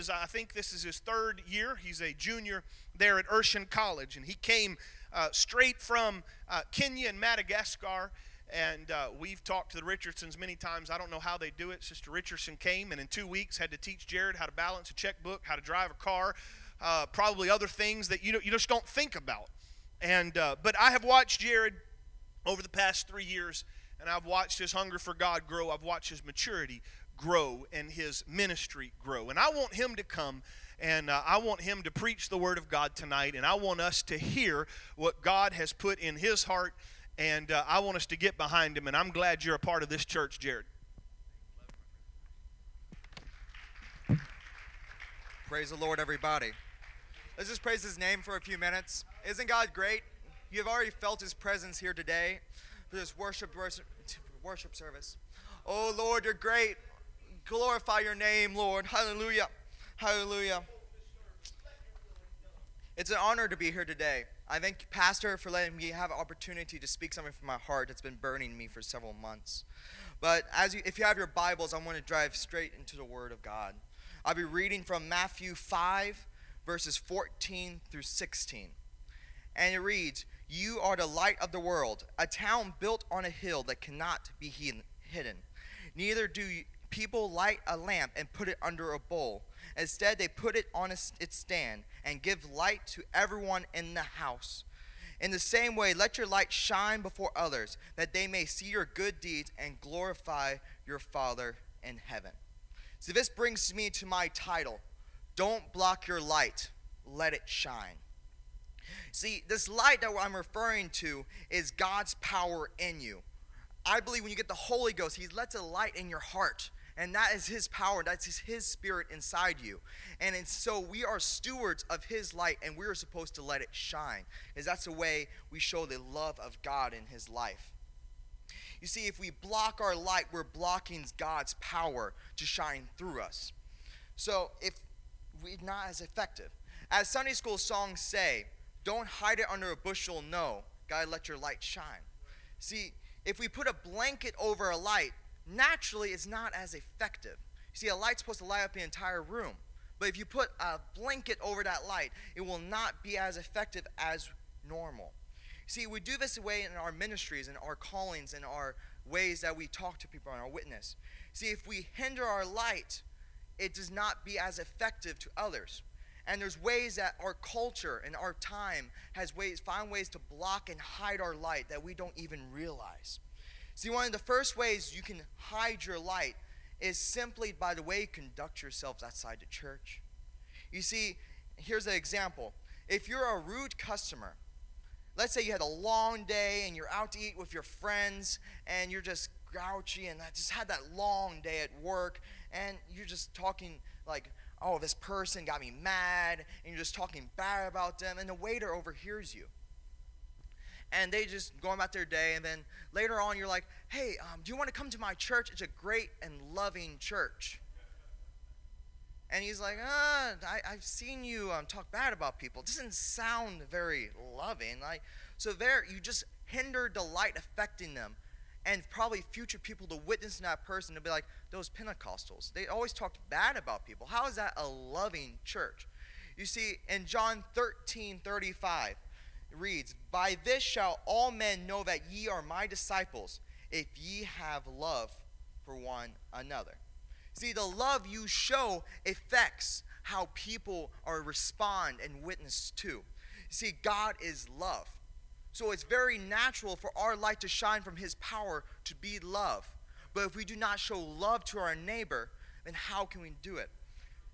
his, I think this is his third year. He's a junior there at Urshan College, and he came uh, straight from uh, Kenya and Madagascar. And uh, we've talked to the Richardsons many times. I don't know how they do it. Sister Richardson came and in two weeks had to teach Jared how to balance a checkbook, how to drive a car, uh, probably other things that you, you just don't think about. And uh, but I have watched Jared over the past three years, and I've watched his hunger for God grow. I've watched his maturity grow and his ministry grow. And I want him to come and uh, I want him to preach the word of God tonight. And I want us to hear what God has put in his heart. And uh, I want us to get behind him. And I'm glad you're a part of this church, Jared. Praise the Lord, everybody. Let's just praise his name for a few minutes. Isn't God great? You've already felt his presence here today for this worship, worship, worship service. Oh, Lord, you're great. Glorify your name, Lord. Hallelujah. Hallelujah. It's an honor to be here today. I thank Pastor for letting me have an opportunity to speak something from my heart that's been burning me for several months. But as you, if you have your Bibles, I want to drive straight into the Word of God. I'll be reading from Matthew 5, verses 14 through 16. And it reads, You are the light of the world, a town built on a hill that cannot be hidden. Neither do people light a lamp and put it under a bowl. Instead, they put it on its stand and give light to everyone in the house. In the same way, let your light shine before others, that they may see your good deeds and glorify your Father in heaven. So, this brings me to my title Don't block your light, let it shine. See, this light that I'm referring to is God's power in you. I believe when you get the Holy Ghost, He lets a light in your heart. And that is His power. That's His, Spirit inside you. And, and so we are stewards of His light, and we are supposed to let it shine. Because that's the way we show the love of God in His life. You see, if we block our light, we're blocking God's power to shine through us. So if we're not as effective. As Sunday school songs say, don't hide it under a bushel, no. God, let your light shine. See, if we put a blanket over a light, naturally it's not as effective. You see, a light's supposed to light up the entire room. But if you put a blanket over that light, it will not be as effective as normal. See, we do this way in our ministries and our callings and our ways that we talk to people and our witness. See, if we hinder our light, it does not be as effective to others. And there's ways that our culture and our time has ways, find ways to block and hide our light that we don't even realize. See, one of the first ways you can hide your light is simply by the way you conduct yourselves outside the church. You see, here's an example. If you're a rude customer, let's say you had a long day and you're out to eat with your friends and you're just grouchy and I just had that long day at work and you're just talking like oh, this person got me mad, and you're just talking bad about them, and the waiter overhears you. And they just go about their day, and then later on, you're like, hey, um, do you want to come to my church? It's a great and loving church. And he's like, uh, I, have seen you um, talk bad about people. It doesn't sound very loving. Like, so there, you just hinder the light affecting them and probably future people to witness that person to be like those pentecostals they always talked bad about people how is that a loving church you see in john 13 35 it reads by this shall all men know that ye are my disciples if ye have love for one another see the love you show affects how people are respond and witness to see god is love so it's very natural for our light to shine from His power to be love. But if we do not show love to our neighbor, then how can we do it?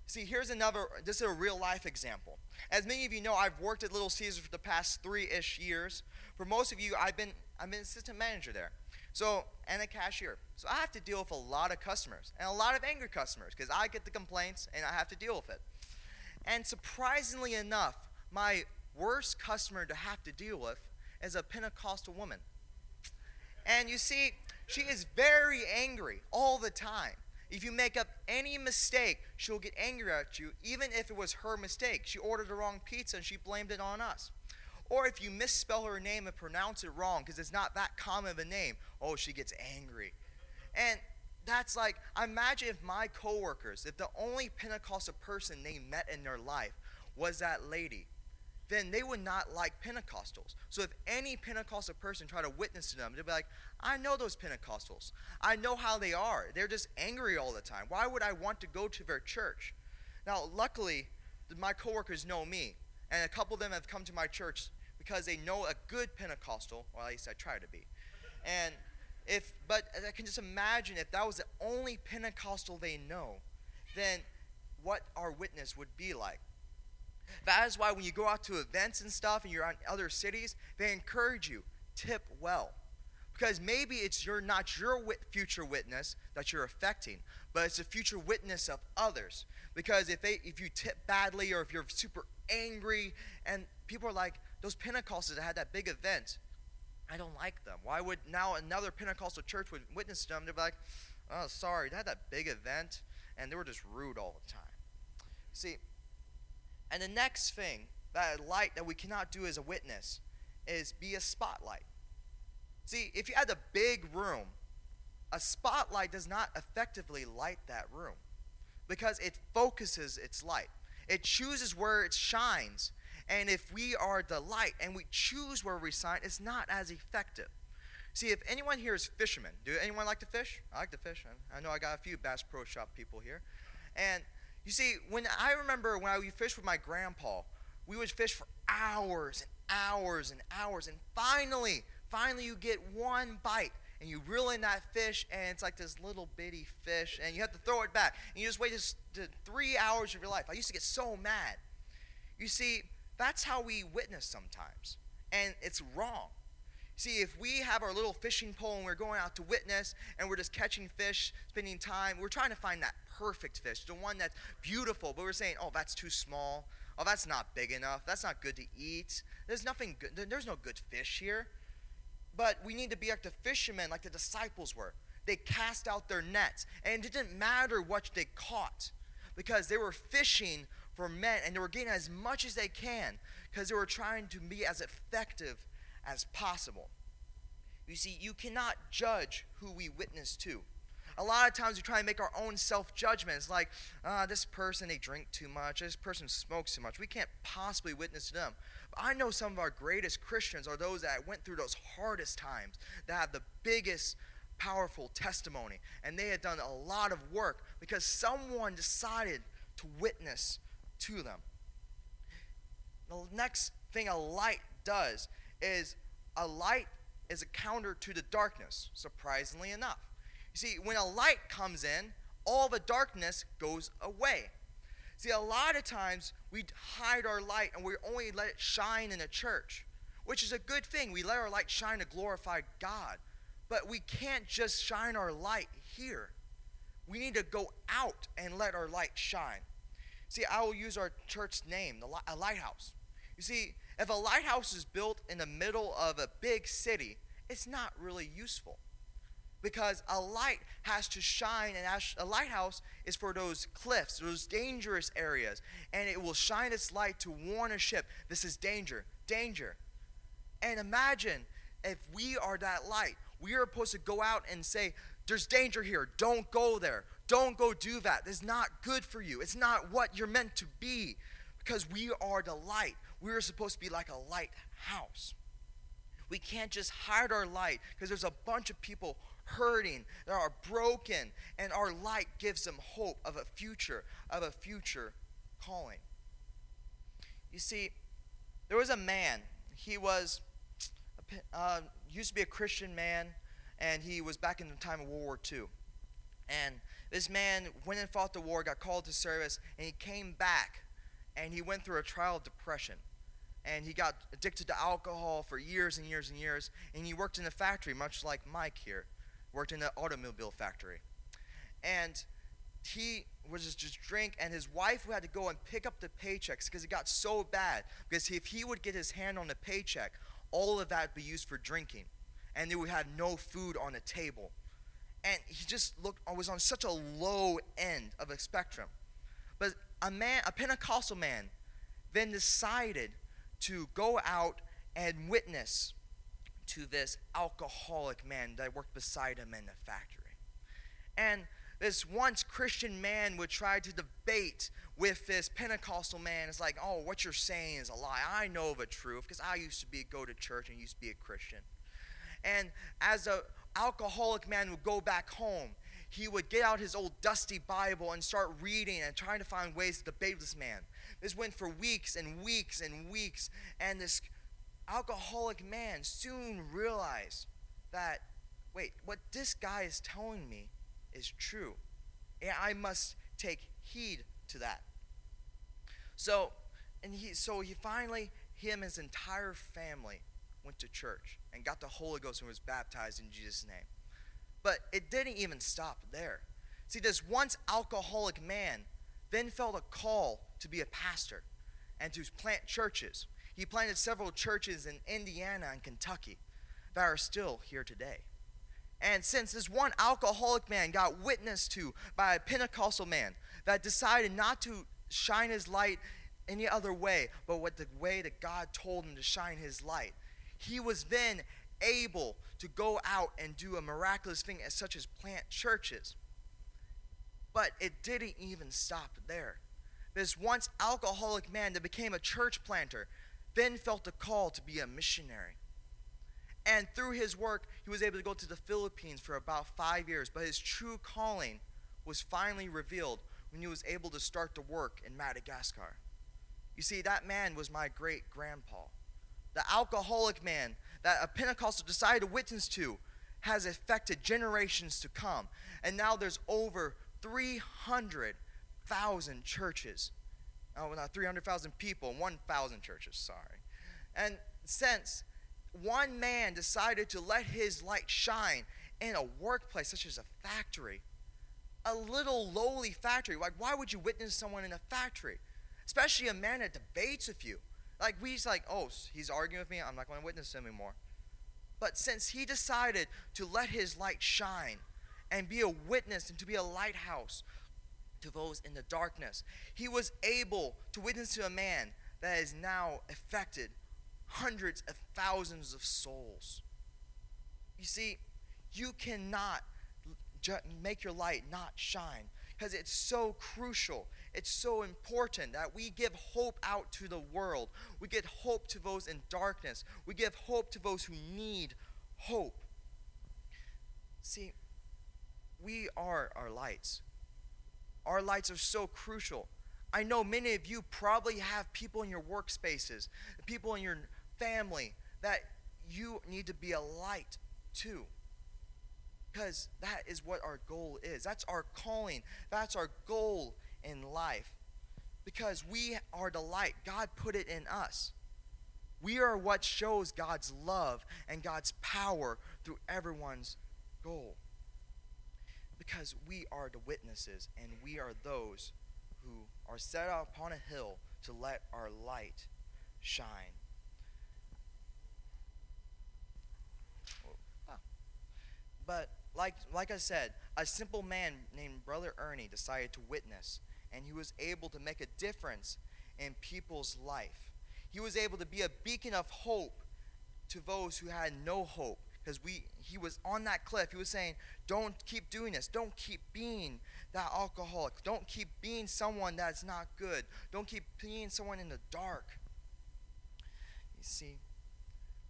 See, here's another, this is a real life example. As many of you know, I've worked at Little Caesars for the past three ish years. For most of you, I've been, I've been assistant manager there. So, and a cashier. So I have to deal with a lot of customers and a lot of angry customers because I get the complaints and I have to deal with it. And surprisingly enough, my worst customer to have to deal with is a Pentecostal woman. And you see, she is very angry all the time. If you make up any mistake, she'll get angry at you, even if it was her mistake. She ordered the wrong pizza and she blamed it on us. Or if you misspell her name and pronounce it wrong because it's not that common of a name, oh, she gets angry. And that's like, imagine if my coworkers, if the only Pentecostal person they met in their life was that lady, then they would not like Pentecostals. So if any Pentecostal person tried to witness to them, they'd be like, I know those Pentecostals. I know how they are. They're just angry all the time. Why would I want to go to their church? Now, luckily, my coworkers know me, and a couple of them have come to my church because they know a good Pentecostal, or at least I try to be. And if, but I can just imagine if that was the only Pentecostal they know, then what our witness would be like. That is why when you go out to events and stuff and you're in other cities, they encourage you tip well. Because maybe it's your not your future witness that you're affecting, but it's a future witness of others. Because if they if you tip badly or if you're super angry and people are like those Pentecostals that had that big event, I don't like them. Why would now another Pentecostal church would witness them? They'd be like, oh, sorry, they had that big event and they were just rude all the time. See, and the next thing, that light that we cannot do as a witness, is be a spotlight. See, if you had a big room, a spotlight does not effectively light that room because it focuses its light. It chooses where it shines. And if we are the light and we choose where we shine, it's not as effective. See, if anyone here is fishermen, do anyone like to fish? I like to fish. I know I got a few Bass Pro Shop people here. And you see, when I remember when I would fish with my grandpa, we would fish for hours and hours and hours, and finally, finally, you get one bite, and you reel in that fish, and it's like this little bitty fish, and you have to throw it back, and you just wait just three hours of your life. I used to get so mad. You see, that's how we witness sometimes, and it's wrong. See, if we have our little fishing pole and we're going out to witness and we're just catching fish, spending time, we're trying to find that perfect fish, the one that's beautiful, but we're saying, oh, that's too small. Oh, that's not big enough. That's not good to eat. There's nothing good. There's no good fish here. But we need to be like the fishermen, like the disciples were. They cast out their nets, and it didn't matter what they caught because they were fishing for men and they were getting as much as they can because they were trying to be as effective as possible. You see, you cannot judge who we witness to. A lot of times we try and make our own self judgments like, ah, this person, they drink too much, this person smokes too much. We can't possibly witness to them. But I know some of our greatest Christians are those that went through those hardest times, that have the biggest, powerful testimony. And they had done a lot of work because someone decided to witness to them. The next thing a light does is a light is a counter to the darkness, surprisingly enough. You see, when a light comes in, all the darkness goes away. See, a lot of times we hide our light and we only let it shine in a church, which is a good thing. We let our light shine to glorify God. But we can't just shine our light here. We need to go out and let our light shine. See, I will use our church name, a lighthouse. You see, if a lighthouse is built in the middle of a big city, it's not really useful because a light has to shine and a lighthouse is for those cliffs those dangerous areas and it will shine its light to warn a ship this is danger danger. And imagine if we are that light we are supposed to go out and say there's danger here don't go there don't go do that it's not good for you it's not what you're meant to be because we are the light we are supposed to be like a lighthouse we can't just hide our light because there's a bunch of people hurting, that are broken, and our light gives them hope of a future, of a future calling. You see, there was a man. He was uh, used to be a Christian man, and he was back in the time of World War II. And this man went and fought the war, got called to service, and he came back, and he went through a trial of depression. And he got addicted to alcohol for years and years and years, and he worked in a factory, much like Mike here worked in an automobile factory. And he was just, just drink, and his wife had to go and pick up the paychecks because it got so bad. Because if he would get his hand on the paycheck, all of that would be used for drinking, and they would have no food on the table. And he just looked was on such a low end of a spectrum. But a man, a Pentecostal man, then decided to go out and witness to this alcoholic man that worked beside him in the factory. And this once Christian man would try to debate with this Pentecostal man. It's like, oh, what you're saying is a lie. I know a truth because I used to be go to church and used to be a Christian. And as a alcoholic man would go back home, he would get out his old dusty Bible and start reading and trying to find ways to debate this man. This went for weeks and weeks and weeks, and this alcoholic man soon realized that, wait, what this guy is telling me is true. And I must take heed to that. So, and he so he finally him his entire family went to church and got the Holy Ghost and was baptized in Jesus' name. But it didn't even stop there. See, this once alcoholic man then felt a call to be a pastor and to plant churches. He planted several churches in Indiana and Kentucky that are still here today. And since this one alcoholic man got witnessed to by a Pentecostal man that decided not to shine his light any other way, but what the way that God told him to shine his light, he was then able to go out and do a miraculous thing as such as plant churches. But it didn't even stop there. This once alcoholic man that became a church planter then felt a call to be a missionary. And through his work, he was able to go to the Philippines for about five years. But his true calling was finally revealed when he was able to start to work in Madagascar. You see, that man was my great grandpa. The alcoholic man that a Pentecostal decided to witness to has affected generations to come. And now there's over 300,000 churches. Oh, not 300,000 people, 1,000 churches, sorry. And since one man decided to let his light shine in a workplace such as a factory, a little lowly factory, like why would you witness someone in a factory? Especially a man that debates with you. Like we just like, oh, he's arguing with me, I'm not going to witness him anymore. But since he decided to let his light shine and be a witness and to be a lighthouse to those in the darkness, he was able to witness to a man that has now affected hundreds of thousands of souls. You see, you cannot make your light not shine because it's so crucial. It's so important that we give hope out to the world. We give hope to those in darkness. We give hope to those who need hope. See, we are our lights. Our lights are so crucial. I know many of you probably have people in your workspaces, people in your family that you need to be a light to. Because that is what our goal is. That's our calling. That's our goal in life. Because we are the light. God put it in us. We are what shows God's love and God's power through everyone's goal. Because we are the witnesses and we are those who are set upon a hill to let our light shine. Ah. But like, like I said, a simple man named Brother Ernie decided to witness, and he was able to make a difference in people's life. He was able to be a beacon of hope to those who had no hope. Because we he was on that cliff. He was saying, Don't keep doing this. Don't keep being that alcoholic. Don't keep being someone that's not good. Don't keep being someone in the dark. You see,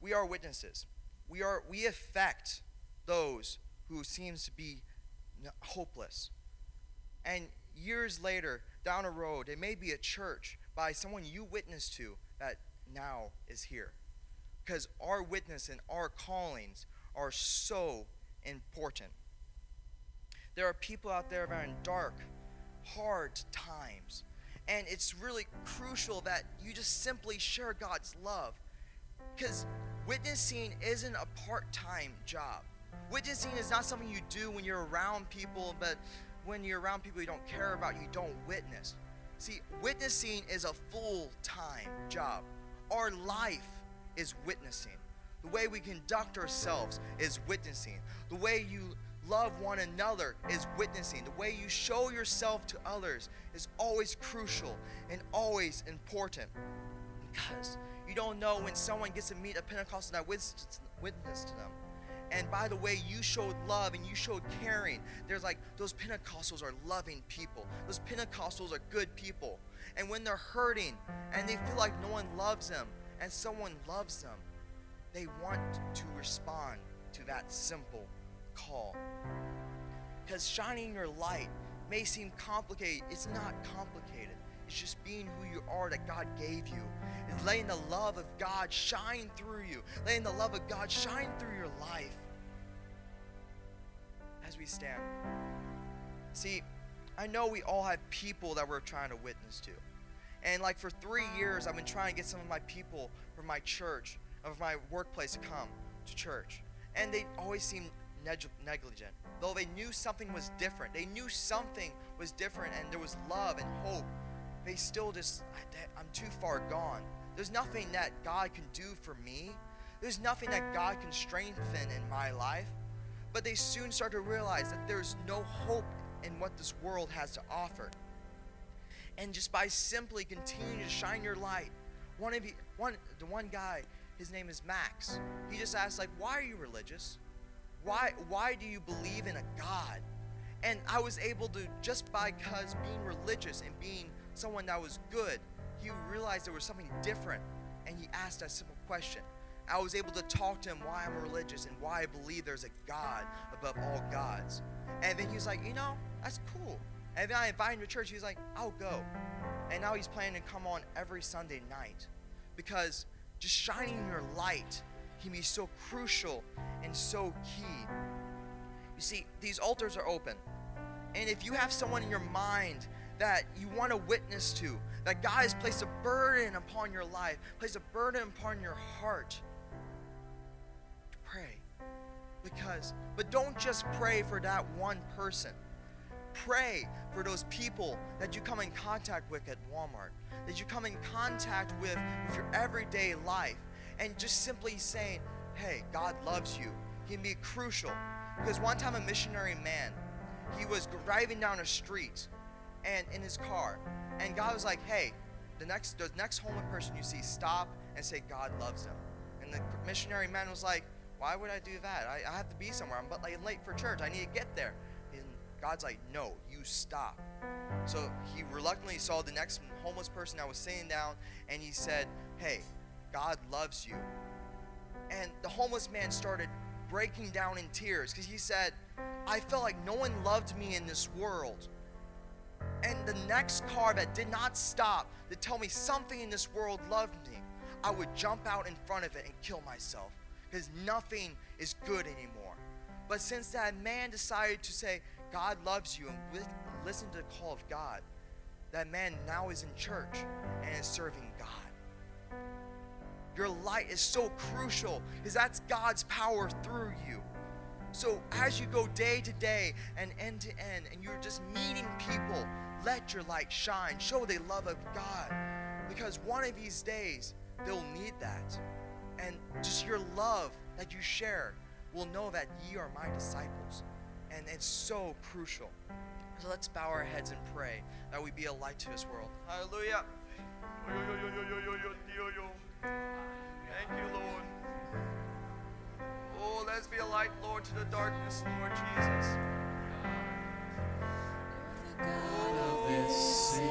we are witnesses. We are we affect those who seems to be hopeless. And years later, down a road, it may be a church by someone you witnessed to that now is here. Because our witness and our callings are so important. There are people out there that are in dark, hard times. And it's really crucial that you just simply share God's love. Because witnessing isn't a part time job. Witnessing is not something you do when you're around people, but when you're around people you don't care about, you don't witness. See, witnessing is a full time job. Our life is witnessing. The way we conduct ourselves is witnessing. The way you love one another is witnessing. The way you show yourself to others is always crucial and always important. Because you don't know when someone gets to meet a Pentecostal that witness to them And by the way, you showed love and you showed caring. There's like those Pentecostals are loving people. Those Pentecostals are good people. And when they're hurting and they feel like no one loves them and someone loves them, they want to respond to that simple call. Because shining your light may seem complicated, it's not complicated. It's just being who you are that God gave you. It's letting the love of God shine through you, letting the love of God shine through your life. As we stand. See, I know we all have people that we're trying to witness to. And like for three years, I've been trying to get some of my people from my church, of my workplace to come to church. And they always seem negligent. Though they knew something was different, they knew something was different and there was love and hope they still just, I'm too far gone. There's nothing that God can do for me. There's nothing that God can strengthen in my life. But they soon start to realize that there's no hope in what this world has to offer. And just by simply continuing to shine your light, one of you, one, the one guy, his name is Max. He just asked, like, why are you religious? Why, why do you believe in a God? And I was able to, just by cause being religious and being someone that was good, he realized there was something different and he asked that simple question. I was able to talk to him why I'm religious and why I believe there's a God above all gods. And then he was like, you know, that's cool. And then I invited him to church. He was like, I'll go. And now he's planning to come on every Sunday night because just shining your light can be so crucial and so key. You see, these altars are open. And if you have someone in your mind that you want to witness to, that God has placed a burden upon your life, placed a burden upon your heart. Pray. Because, but don't just pray for that one person. Pray for those people that you come in contact with at Walmart, that you come in contact with with your everyday life, and just simply saying, hey, God loves you, can be crucial. Because one time a missionary man, he was driving down a street and in his car. And God was like, hey, the next the next homeless person you see, stop and say God loves them. And the missionary man was like, why would I do that? I, I have to be somewhere. I'm but late for church. I need to get there. God's like, no, you stop. So he reluctantly saw the next homeless person that was sitting down, and he said, hey, God loves you. And the homeless man started breaking down in tears because he said, I felt like no one loved me in this world. And the next car that did not stop to tell me something in this world loved me, I would jump out in front of it and kill myself because nothing is good anymore. But since that man decided to say, God loves you and listen to the call of God, that man now is in church and is serving God. Your light is so crucial because that's God's power through you. So as you go day to day and end to end, and you're just meeting people, let your light shine. Show the love of God. Because one of these days, they'll need that. And just your love that you share will know that ye are my disciples. And it's so crucial. So let's bow our heads and pray that we be a light to this world. Hallelujah. Thank you, Lord. Oh, let's be a light, Lord, to the darkness, Lord Jesus. You're the God of this city.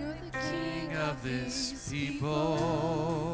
You're the king of this people.